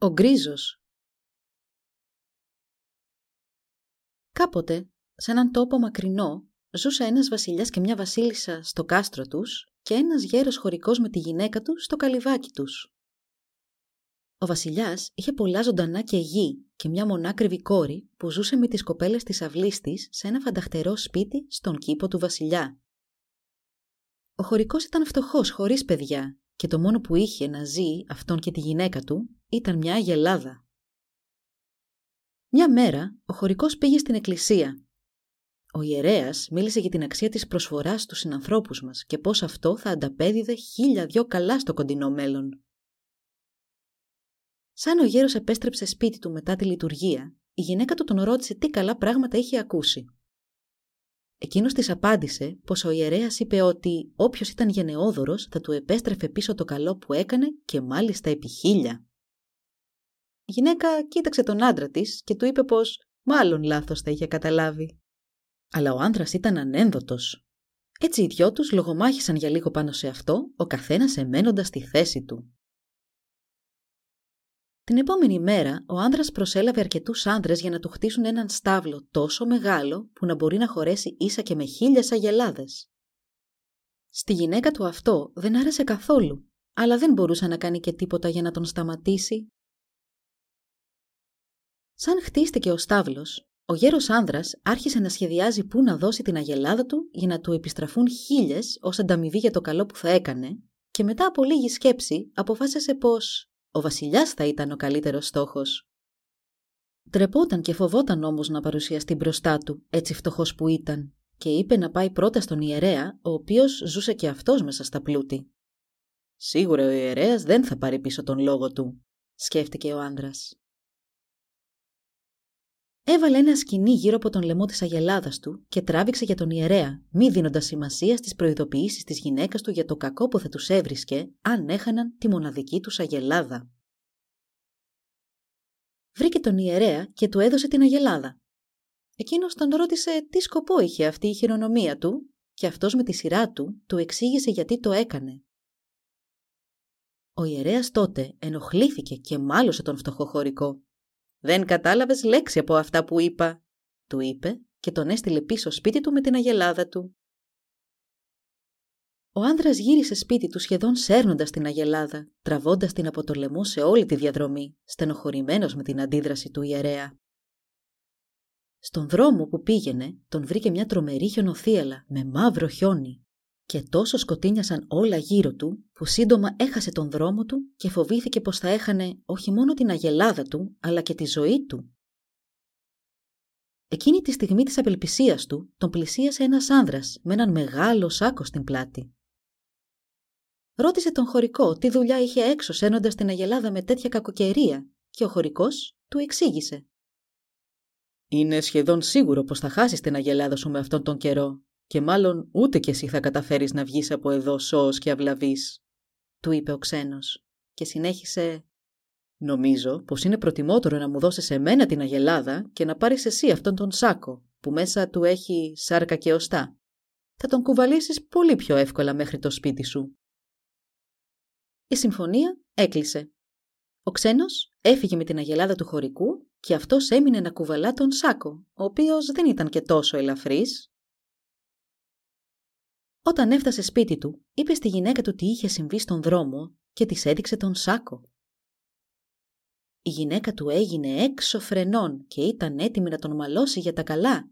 Ο Γκρίζος Κάποτε, σε έναν τόπο μακρινό, ζούσε ένας βασιλιάς και μια βασίλισσα στο κάστρο τους και ένας γέρος χωρικός με τη γυναίκα του στο καλυβάκι τους. Ο βασιλιάς είχε πολλά ζωντανά και γη και μια μονάκριβη κόρη που ζούσε με τις κοπέλες της αυλής της σε ένα φανταχτερό σπίτι στον κήπο του βασιλιά. Ο χωρικός ήταν φτωχός χωρίς παιδιά και το μόνο που είχε να ζει αυτόν και τη γυναίκα του ήταν μια αγελάδα. Μια μέρα ο χωρικός πήγε στην εκκλησία. Ο ιερέας μίλησε για την αξία της προσφοράς στους συνανθρώπους μας και πώς αυτό θα ανταπέδιδε χίλια δυο καλά στο κοντινό μέλλον. Σαν ο γέρος επέστρεψε σπίτι του μετά τη λειτουργία, η γυναίκα του τον ρώτησε τι καλά πράγματα είχε ακούσει. Εκείνος της απάντησε πως ο ιερέας είπε ότι όποιος ήταν γενναιόδωρος θα του επέστρεφε πίσω το καλό που έκανε και μάλιστα επί χίλια. Η γυναίκα κοίταξε τον άντρα της και του είπε πως μάλλον λάθος θα είχε καταλάβει. Αλλά ο άντρας ήταν ανένδοτος. Έτσι οι δυο τους λογομάχησαν για λίγο πάνω σε αυτό, ο καθένας εμένοντας στη θέση του. Την επόμενη μέρα, ο άνδρα προσέλαβε αρκετούς άνδρε για να του χτίσουν έναν στάβλο τόσο μεγάλο που να μπορεί να χωρέσει ίσα και με χίλιε αγελάδε. Στη γυναίκα του αυτό δεν άρεσε καθόλου, αλλά δεν μπορούσε να κάνει και τίποτα για να τον σταματήσει. Σαν χτίστηκε ο στάβλος, ο γέρος άνδρας άρχισε να σχεδιάζει πού να δώσει την αγελάδα του για να του επιστραφούν χίλιες ως ανταμοιβή για το καλό που θα έκανε και μετά από λίγη σκέψη αποφάσισε πως ο βασιλιάς θα ήταν ο καλύτερος στόχος. Τρεπόταν και φοβόταν όμως να παρουσιαστεί μπροστά του, έτσι φτωχός που ήταν, και είπε να πάει πρώτα στον ιερέα, ο οποίος ζούσε και αυτός μέσα στα πλούτη. Σίγουρα ο ιερέας δεν θα πάρει πίσω τον λόγο του, σκέφτηκε ο άνδρας. Έβαλε ένα σκηνή γύρω από τον λαιμό της αγελάδας του και τράβηξε για τον ιερέα, μη δίνοντας σημασία στις προειδοποιήσεις της γυναίκας του για το κακό που θα τους έβρισκε αν έχαναν τη μοναδική τους αγελάδα. Βρήκε τον ιερέα και του έδωσε την αγελάδα. Εκείνος τον ρώτησε τι σκοπό είχε αυτή η χειρονομία του και αυτός με τη σειρά του του εξήγησε γιατί το έκανε. Ο ιερέας τότε ενοχλήθηκε και μάλωσε τον φτωχό χωρικό «Δεν κατάλαβες λέξη από αυτά που είπα», του είπε και τον έστειλε πίσω σπίτι του με την αγελάδα του. Ο άνδρας γύρισε σπίτι του σχεδόν σέρνοντας την αγελάδα, τραβώντας την από το λαιμό σε όλη τη διαδρομή, στενοχωρημένος με την αντίδραση του ιερέα. Στον δρόμο που πήγαινε τον βρήκε μια τρομερή χιονοθύελα με μαύρο χιόνι και τόσο σκοτίνιασαν όλα γύρω του που σύντομα έχασε τον δρόμο του και φοβήθηκε πως θα έχανε όχι μόνο την αγελάδα του αλλά και τη ζωή του. Εκείνη τη στιγμή της απελπισίας του τον πλησίασε ένας άνδρας με έναν μεγάλο σάκο στην πλάτη. Ρώτησε τον χωρικό τι δουλειά είχε έξω σένοντας την αγελάδα με τέτοια κακοκαιρία και ο χωρικός του εξήγησε. «Είναι σχεδόν σίγουρο πως θα χάσεις την αγελάδα σου με αυτόν τον καιρό και μάλλον ούτε κι εσύ θα καταφέρεις να βγεις από εδώ σώος και αυλαβής, του είπε ο ξένος και συνέχισε «Νομίζω πως είναι προτιμότερο να μου δώσεις εμένα την αγελάδα και να πάρεις εσύ αυτόν τον σάκο που μέσα του έχει σάρκα και οστά. Θα τον κουβαλήσεις πολύ πιο εύκολα μέχρι το σπίτι σου». Η συμφωνία έκλεισε. Ο ξένος έφυγε με την αγελάδα του χωρικού και αυτός έμεινε να κουβαλά τον σάκο, ο οποίος δεν ήταν και τόσο ελαφρύς όταν έφτασε σπίτι του, είπε στη γυναίκα του τι είχε συμβεί στον δρόμο και της έδειξε τον σάκο. Η γυναίκα του έγινε έξω φρενών και ήταν έτοιμη να τον μαλώσει για τα καλά.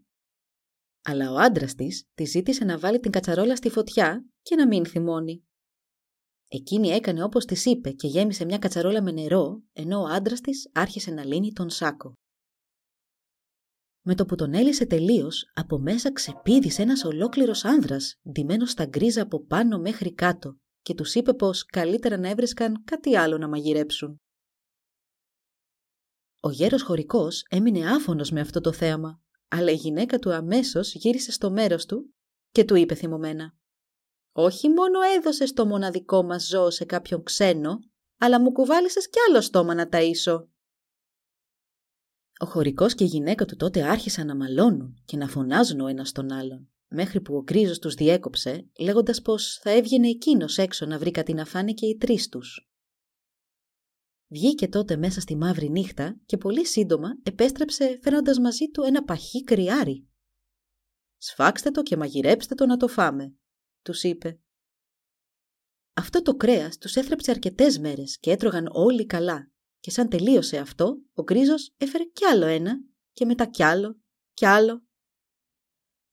Αλλά ο άντρας της τη ζήτησε να βάλει την κατσαρόλα στη φωτιά και να μην θυμώνει. Εκείνη έκανε όπως της είπε και γέμισε μια κατσαρόλα με νερό, ενώ ο άντρας της άρχισε να λύνει τον σάκο. Με το που τον έλυσε τελείως, από μέσα ξεπήδησε ένας ολόκληρος άνδρας, ντυμένος στα γκρίζα από πάνω μέχρι κάτω, και τους είπε πως καλύτερα να έβρισκαν κάτι άλλο να μαγειρέψουν. Ο γέρος χωρικός έμεινε άφωνος με αυτό το θέαμα, αλλά η γυναίκα του αμέσως γύρισε στο μέρος του και του είπε θυμωμένα «Όχι μόνο έδωσες το μοναδικό μας ζώο σε κάποιον ξένο, αλλά μου κουβάλισες κι άλλο στόμα να ταΐσω». Ο χωρικός και η γυναίκα του τότε άρχισαν να μαλώνουν και να φωνάζουν ο ένας τον άλλον, μέχρι που ο γκρίζος τους διέκοψε, λέγοντας πως θα έβγαινε εκείνος έξω να βρει κάτι να φάνε και οι τρεις τους. Βγήκε τότε μέσα στη μαύρη νύχτα και πολύ σύντομα επέστρεψε φέρνοντας μαζί του ένα παχύ κρυάρι. «Σφάξτε το και μαγειρέψτε το να το φάμε», τους είπε. Αυτό το κρέας τους έθρεψε αρκετές μέρες και έτρωγαν όλοι καλά και σαν τελείωσε αυτό, ο γκρίζος έφερε κι άλλο ένα και μετά κι άλλο κι άλλο.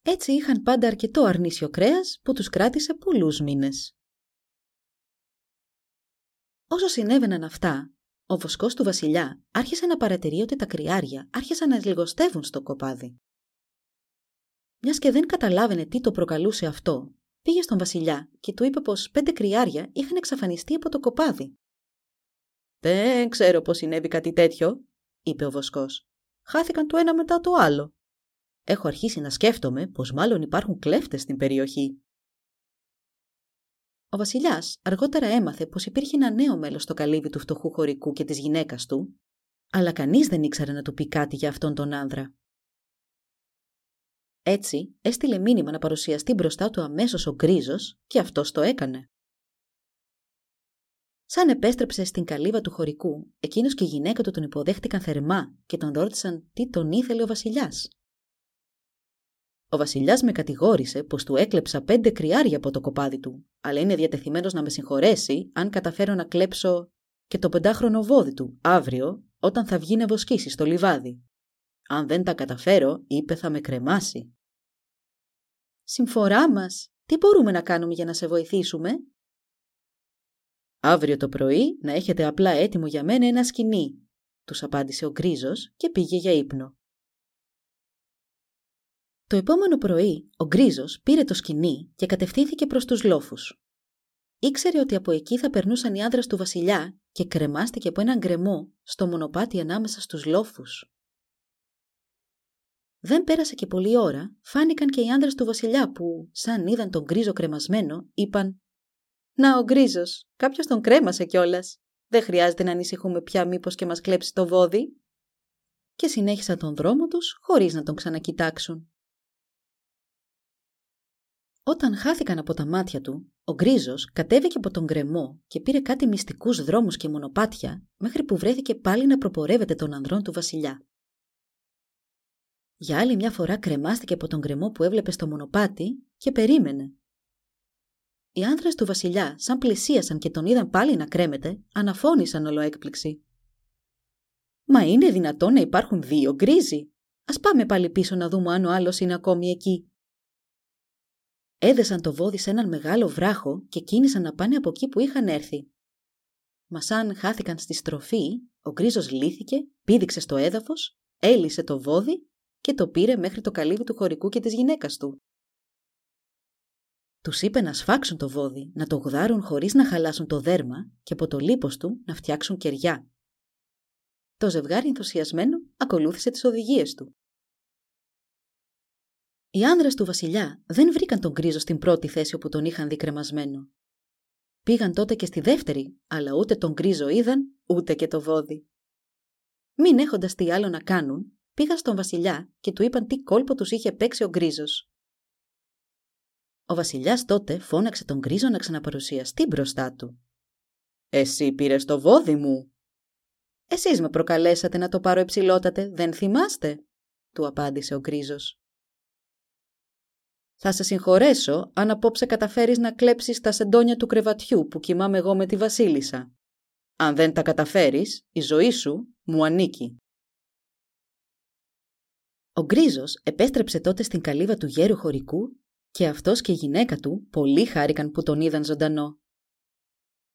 Έτσι είχαν πάντα αρκετό αρνήσιο κρέας που τους κράτησε πολλούς μήνες. Όσο συνέβαιναν αυτά, ο βοσκός του βασιλιά άρχισε να παρατηρεί ότι τα κρυάρια άρχισαν να λιγοστεύουν στο κοπάδι. Μιας και δεν καταλάβαινε τι το προκαλούσε αυτό, πήγε στον βασιλιά και του είπε πως πέντε κρυάρια είχαν εξαφανιστεί από το κοπάδι. «Δεν ξέρω πώς συνέβη κάτι τέτοιο», είπε ο βοσκός. «Χάθηκαν το ένα μετά το άλλο. Έχω αρχίσει να σκέφτομαι πως μάλλον υπάρχουν κλέφτες στην περιοχή». Ο Βασιλιάς αργότερα έμαθε πως υπήρχε ένα νέο μέλος στο καλύβι του φτωχού χωρικού και της γυναίκας του, αλλά κανείς δεν ήξερε να του πει κάτι για αυτόν τον άνδρα. Έτσι, έστειλε μήνυμα να παρουσιαστεί μπροστά του αμέσως ο γκρίζος και αυτός το έκανε. Σαν επέστρεψε στην καλύβα του χωρικού, εκείνος και η γυναίκα του τον υποδέχτηκαν θερμά και τον ρώτησαν τι τον ήθελε ο Βασιλιάς. Ο Βασιλιάς με κατηγόρησε πως του έκλεψα πέντε κρυάρια από το κοπάδι του, αλλά είναι διατεθειμένος να με συγχωρέσει αν καταφέρω να κλέψω και το πεντάχρονο βόδι του αύριο όταν θα βγει να βοσκήσει στο λιβάδι. Αν δεν τα καταφέρω, είπε θα με κρεμάσει. Συμφορά μας, τι μπορούμε να κάνουμε για να σε βοηθήσουμε; Αύριο το πρωί να έχετε απλά έτοιμο για μένα ένα σκηνή, τους απάντησε ο Γκρίζος και πήγε για ύπνο. Το επόμενο πρωί, ο Γκρίζος πήρε το σκηνή και κατευθύνθηκε προς τους λόφους. Ήξερε ότι από εκεί θα περνούσαν οι άντρες του Βασιλιά και κρεμάστηκε από έναν γκρεμό στο μονοπάτι ανάμεσα στους λόφους. Δεν πέρασε και πολλή ώρα, φάνηκαν και οι άντρες του Βασιλιά που, σαν είδαν τον Γκρίζο κρεμασμένο, είπαν «Να ο Γκρίζος, κάποιος τον κρέμασε κιόλας. Δεν χρειάζεται να ανησυχούμε πια μήπως και μας κλέψει το βόδι». Και συνέχισαν τον δρόμο τους χωρίς να τον ξανακοιτάξουν. Όταν χάθηκαν από τα μάτια του, ο Γκρίζος κατέβηκε από τον γκρεμό και πήρε κάτι μυστικούς δρόμους και μονοπάτια μέχρι που βρέθηκε πάλι να προπορεύεται των ανδρών του Βασιλιά. Για άλλη μια φορά κρεμάστηκε από τον γκρεμό που έβλεπε στο μονοπάτι και περίμενε. Οι άνδρες του Βασιλιά, σαν πλησίασαν και τον είδαν πάλι να κρέμεται, αναφώνησαν ολοέκπληξη. Μα είναι δυνατόν να υπάρχουν δύο γκρίζοι; Α πάμε πάλι πίσω να δούμε αν ο άλλος είναι ακόμη εκεί, Έδεσαν το βόδι σε έναν μεγάλο βράχο και κίνησαν να πάνε από εκεί που είχαν έρθει. Μα σαν χάθηκαν στη στροφή, ο γκρίζος λύθηκε, πήδηξε στο έδαφος, έλυσε το βόδι και το πήρε μέχρι το καλύβι του χωρικού και της γυναίκας του. Τους είπε να σφάξουν το βόδι, να το γδάρουν χωρίς να χαλάσουν το δέρμα και από το λίπος του να φτιάξουν κεριά. Το ζευγάρι ενθουσιασμένο ακολούθησε τις οδηγίες του. Οι άνδρες του βασιλιά δεν βρήκαν τον Γκρίζο στην πρώτη θέση όπου τον είχαν δει κρεμασμένο. Πήγαν τότε και στη δεύτερη, αλλά ούτε τον Γκρίζο είδαν, ούτε και το βόδι. Μην έχοντας τι άλλο να κάνουν, πήγαν στον βασιλιά και του είπαν τι κόλπο τους είχε παίξει ο Γκρίζος. Ο βασιλιάς τότε φώναξε τον Γκρίζο να ξαναπαρουσιαστεί μπροστά του. Εσύ πήρες το βόδι μου. Εσείς με προκαλέσατε να το πάρω εψηλότατε, δεν θυμάστε, του απάντησε ο Γκρίζος. Θα σε συγχωρέσω αν απόψε καταφέρεις να κλέψεις τα σεντόνια του κρεβατιού που κοιμάμαι εγώ με τη βασίλισσα. Αν δεν τα καταφέρεις, η ζωή σου μου ανήκει. Ο Γκρίζος επέστρεψε τότε στην καλύβα του γέρου χωρικού και αυτός και η γυναίκα του πολύ χάρηκαν που τον είδαν ζωντανό.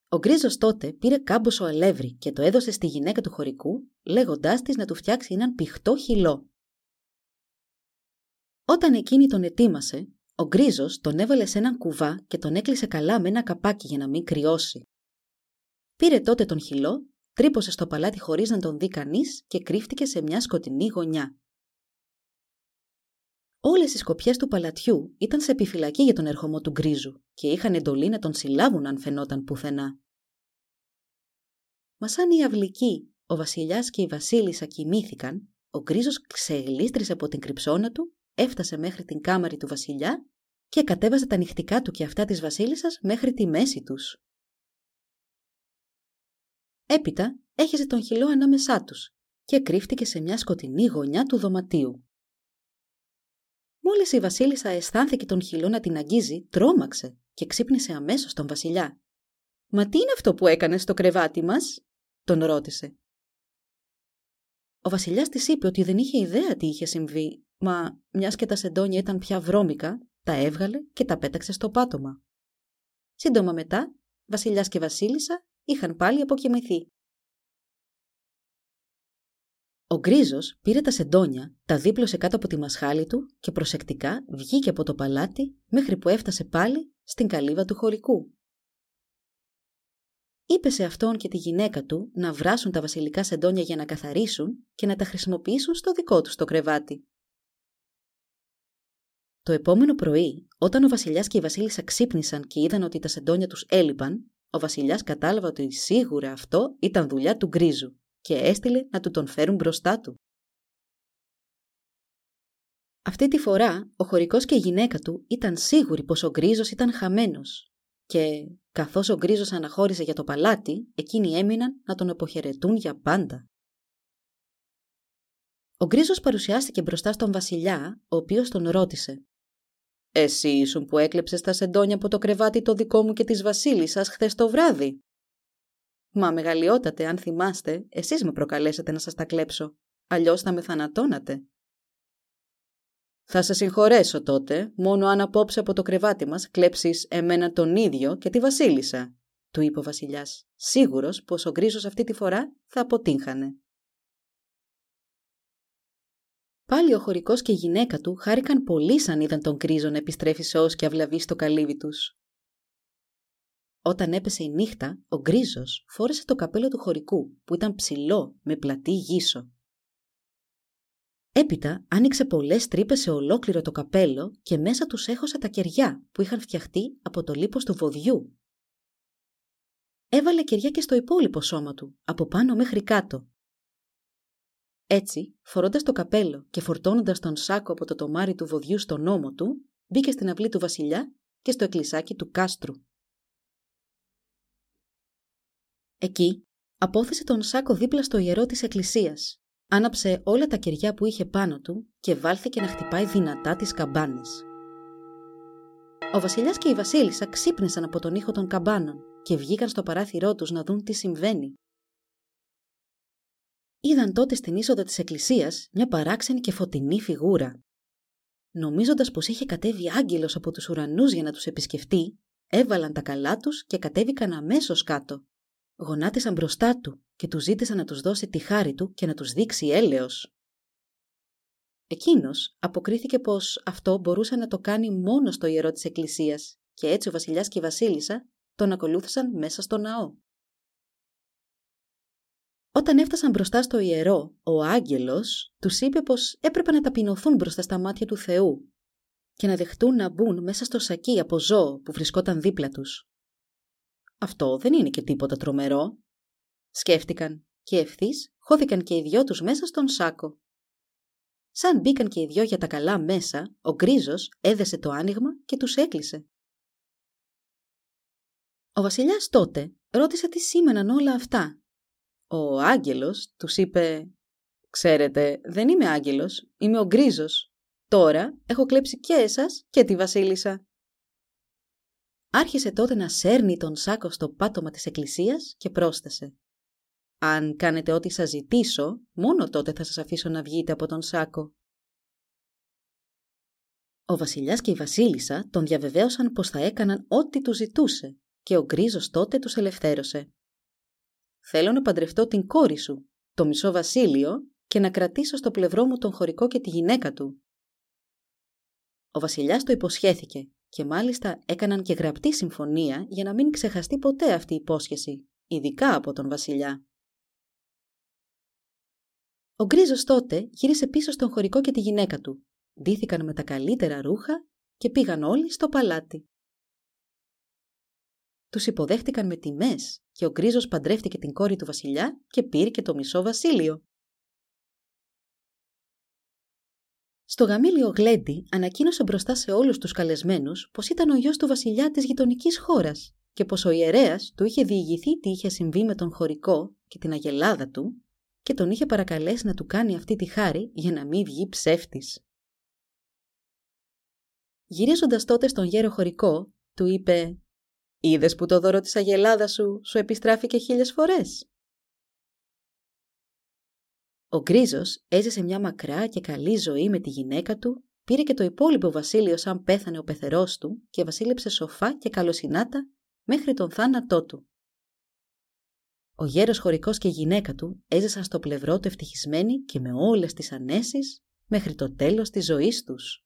Ο Γκρίζος τότε πήρε κάμποσο αλεύρι και το έδωσε στη γυναίκα του χωρικού, λέγοντάς της να του φτιάξει έναν πηχτό χυλό. Όταν εκείνη τον ετοίμασε, ο γκρίζος τον έβαλε σε έναν κουβά και τον έκλεισε καλά με ένα καπάκι για να μην κρυώσει. Πήρε τότε τον χυλό, τρύπωσε στο παλάτι χωρίς να τον δει κανείς και κρύφτηκε σε μια σκοτεινή γωνιά. Όλες οι σκοπιές του παλατιού ήταν σε επιφυλακή για τον ερχομό του Γκρίζου και είχαν εντολή να τον συλλάβουν αν φαινόταν πουθενά. Μας σαν οι αυλικοί, ο βασιλιάς και η βασίλισσα κοιμήθηκαν, ο Γκρίζος ξεγλίστρησε από την κρυψώνα του, έφτασε μέχρι την κάμαρη του βασιλιά και κατέβαζε τα νυχτικά του και αυτά της βασίλισσας μέχρι τη μέση τους. Έπειτα έχιζε τον χυλό ανάμεσά τους και κρύφτηκε σε μια σκοτεινή γωνιά του δωματίου. Μόλις η βασίλισσα αισθάνθηκε τον χυλό να την αγγίζει, τρόμαξε και ξύπνησε αμέσως τον βασιλιά. «Μα τι είναι αυτό που έκανες στο κρεβάτι μας» τον ρώτησε. Ο βασιλιάς της είπε ότι δεν είχε ιδέα τι είχε συμβεί, μα μιας και τα σεντόνια ήταν πια βρώμικα, τα έβγαλε και τα πέταξε στο πάτωμα. Σύντομα μετά, βασιλιάς και βασίλισσα είχαν πάλι αποκοιμηθεί. Ο Γκρίζος πήρε τα σεντόνια, τα δίπλωσε κάτω από τη μασχάλη του και προσεκτικά βγήκε από το παλάτι μέχρι που έφτασε πάλι στην καλύβα του χωρικού. Είπε σε αυτόν και τη γυναίκα του να βράσουν τα βασιλικά σεντόνια για να καθαρίσουν και να τα χρησιμοποιήσουν στο δικό τους το κρεβάτι. Το επόμενο πρωί, όταν ο Βασιλιάς και η Βασίλισσα ξύπνησαν και είδαν ότι τα σεντόνια τους έλειπαν, ο Βασιλιάς κατάλαβε ότι σίγουρα αυτό ήταν δουλειά του Γκρίζου και έστειλε να του τον φέρουν μπροστά του. Αυτή τη φορά, ο χωρικός και η γυναίκα του ήταν σίγουροι πως ο Γκρίζος ήταν χαμένος και καθώς ο Γκρίζος αναχώρησε για το παλάτι, εκείνοι έμειναν να τον αποχαιρετούν για πάντα. Ο Γκρίζος παρουσιάστηκε μπροστά στον βασιλιά, ο οποίος τον ρώτησε εσύ ήσουν που έκλεψες τα σεντόνια από το κρεβάτι το δικό μου και της βασίλισσας χθες το βράδυ. Μα μεγαλειότατε, αν θυμάστε, εσείς με προκαλέσατε να σας τα κλέψω. Αλλιώς θα με θανατώνατε. Θα σε συγχωρέσω τότε, μόνο αν απόψε από το κρεβάτι μας κλέψεις εμένα τον ίδιο και τη βασίλισσα, του είπε ο βασιλιάς, σίγουρος πως ο γκρίζος αυτή τη φορά θα αποτύχανε. Πάλι ο χωρικός και η γυναίκα του χάρηκαν πολύ σαν είδαν τον κρίζο να επιστρέφει σε και αυλαβή στο καλύβι τους. Όταν έπεσε η νύχτα, ο γκρίζος φόρεσε το καπέλο του χωρικού, που ήταν ψηλό με πλατή γύσο. Έπειτα άνοιξε πολλές τρύπες σε ολόκληρο το καπέλο και μέσα τους έχωσε τα κεριά που είχαν φτιαχτεί από το λίπος του βοδιού. Έβαλε κεριά και στο υπόλοιπο σώμα του, από πάνω μέχρι κάτω, έτσι, φορώντας το καπέλο και φορτώνοντας τον σάκο από το τομάρι του βοδιού στον ώμο του, μπήκε στην αυλή του Βασιλιά και στο εκκλησάκι του κάστρου. Εκεί, απόθεσε τον σάκο δίπλα στο ιερό της εκκλησίας, άναψε όλα τα κεριά που είχε πάνω του και βάλθηκε να χτυπάει δυνατά τις καμπάνες. Ο βασιλιάς και η βασίλισσα ξύπνησαν από τον ήχο των καμπάνων και βγήκαν στο παράθυρό τους να δουν τι συμβαίνει είδαν τότε στην είσοδο της εκκλησίας μια παράξενη και φωτεινή φιγούρα. Νομίζοντας πως είχε κατέβει άγγελος από τους ουρανούς για να τους επισκεφτεί, έβαλαν τα καλά τους και κατέβηκαν αμέσως κάτω. Γονάτισαν μπροστά του και τους ζήτησαν να τους δώσει τη χάρη του και να τους δείξει έλεος. Εκείνος αποκρίθηκε πως αυτό μπορούσε να το κάνει μόνο στο ιερό της εκκλησίας και έτσι ο βασιλιάς και η βασίλισσα τον ακολούθησαν μέσα στο ναό. Όταν έφτασαν μπροστά στο ιερό, ο άγγελος τους είπε πως έπρεπε να ταπεινωθούν μπροστά στα μάτια του Θεού και να δεχτούν να μπουν μέσα στο σακί από ζώο που βρισκόταν δίπλα τους. Αυτό δεν είναι και τίποτα τρομερό. Σκέφτηκαν και ευθύς χώθηκαν και οι δυο τους μέσα στον σάκο. Σαν μπήκαν και οι δυο για τα καλά μέσα, ο γκρίζος έδεσε το άνοιγμα και τους έκλεισε. Ο βασιλιάς τότε ρώτησε τι σήμαιναν όλα αυτά ο άγγελος τους είπε «Ξέρετε, δεν είμαι άγγελος, είμαι ο Γκρίζος. Τώρα έχω κλέψει και εσάς και τη βασίλισσα». Άρχισε τότε να σέρνει τον σάκο στο πάτωμα της εκκλησίας και πρόσθεσε «Αν κάνετε ό,τι σας ζητήσω, μόνο τότε θα σας αφήσω να βγείτε από τον σάκο». Ο βασιλιάς και η βασίλισσα τον διαβεβαίωσαν πως θα έκαναν ό,τι του ζητούσε και ο Γκρίζος τότε τους ελευθέρωσε. Θέλω να παντρευτώ την κόρη σου, το μισό βασίλειο, και να κρατήσω στο πλευρό μου τον χωρικό και τη γυναίκα του. Ο βασιλιάς το υποσχέθηκε και μάλιστα έκαναν και γραπτή συμφωνία για να μην ξεχαστεί ποτέ αυτή η υπόσχεση, ειδικά από τον βασιλιά. Ο Γκρίζος τότε γύρισε πίσω στον χωρικό και τη γυναίκα του. Ντύθηκαν με τα καλύτερα ρούχα και πήγαν όλοι στο παλάτι. Τους υποδέχτηκαν με τιμές και ο Γκρίζος παντρεύτηκε την κόρη του βασιλιά και πήρε και το μισό βασίλειο. Στο γαμήλιο Γλέντι ανακοίνωσε μπροστά σε όλους τους καλεσμένους πως ήταν ο γιος του βασιλιά της γειτονικής χώρας και πως ο ιερέας του είχε διηγηθεί τι είχε συμβεί με τον χωρικό και την αγελάδα του και τον είχε παρακαλέσει να του κάνει αυτή τη χάρη για να μην βγει ψεύτης. Γυρίζοντας τότε στον γέρο χωρικό, του είπε «Είδες που το δώρο της αγελάδας σου σου επιστράφηκε χίλιες φορές» Ο Γκρίζος έζησε μια μακρά και καλή ζωή με τη γυναίκα του, πήρε και το υπόλοιπο βασίλειο σαν πέθανε ο πεθερός του και βασίλεψε σοφά και καλοσυνάτα μέχρι τον θάνατό του. Ο γέρος χωρικός και η γυναίκα του έζησαν στο πλευρό του ευτυχισμένοι και με όλες τις ανέσεις μέχρι το τέλος της ζωής τους.